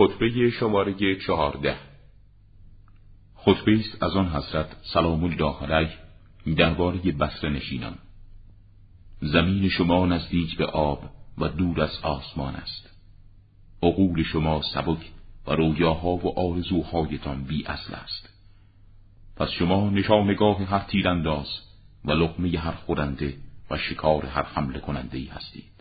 خطبه شماره چهارده. خطبه است از آن حضرت سلام الله علیه درباره بسر نشینان. زمین شما نزدیک به آب و دور از آسمان است. عقول شما سبک و رویاها و آرزوهایتان بی اصل است. پس شما نشانگاه هر تیرانداز و لقمه هر خورنده و شکار هر حمله کننده ای هستید.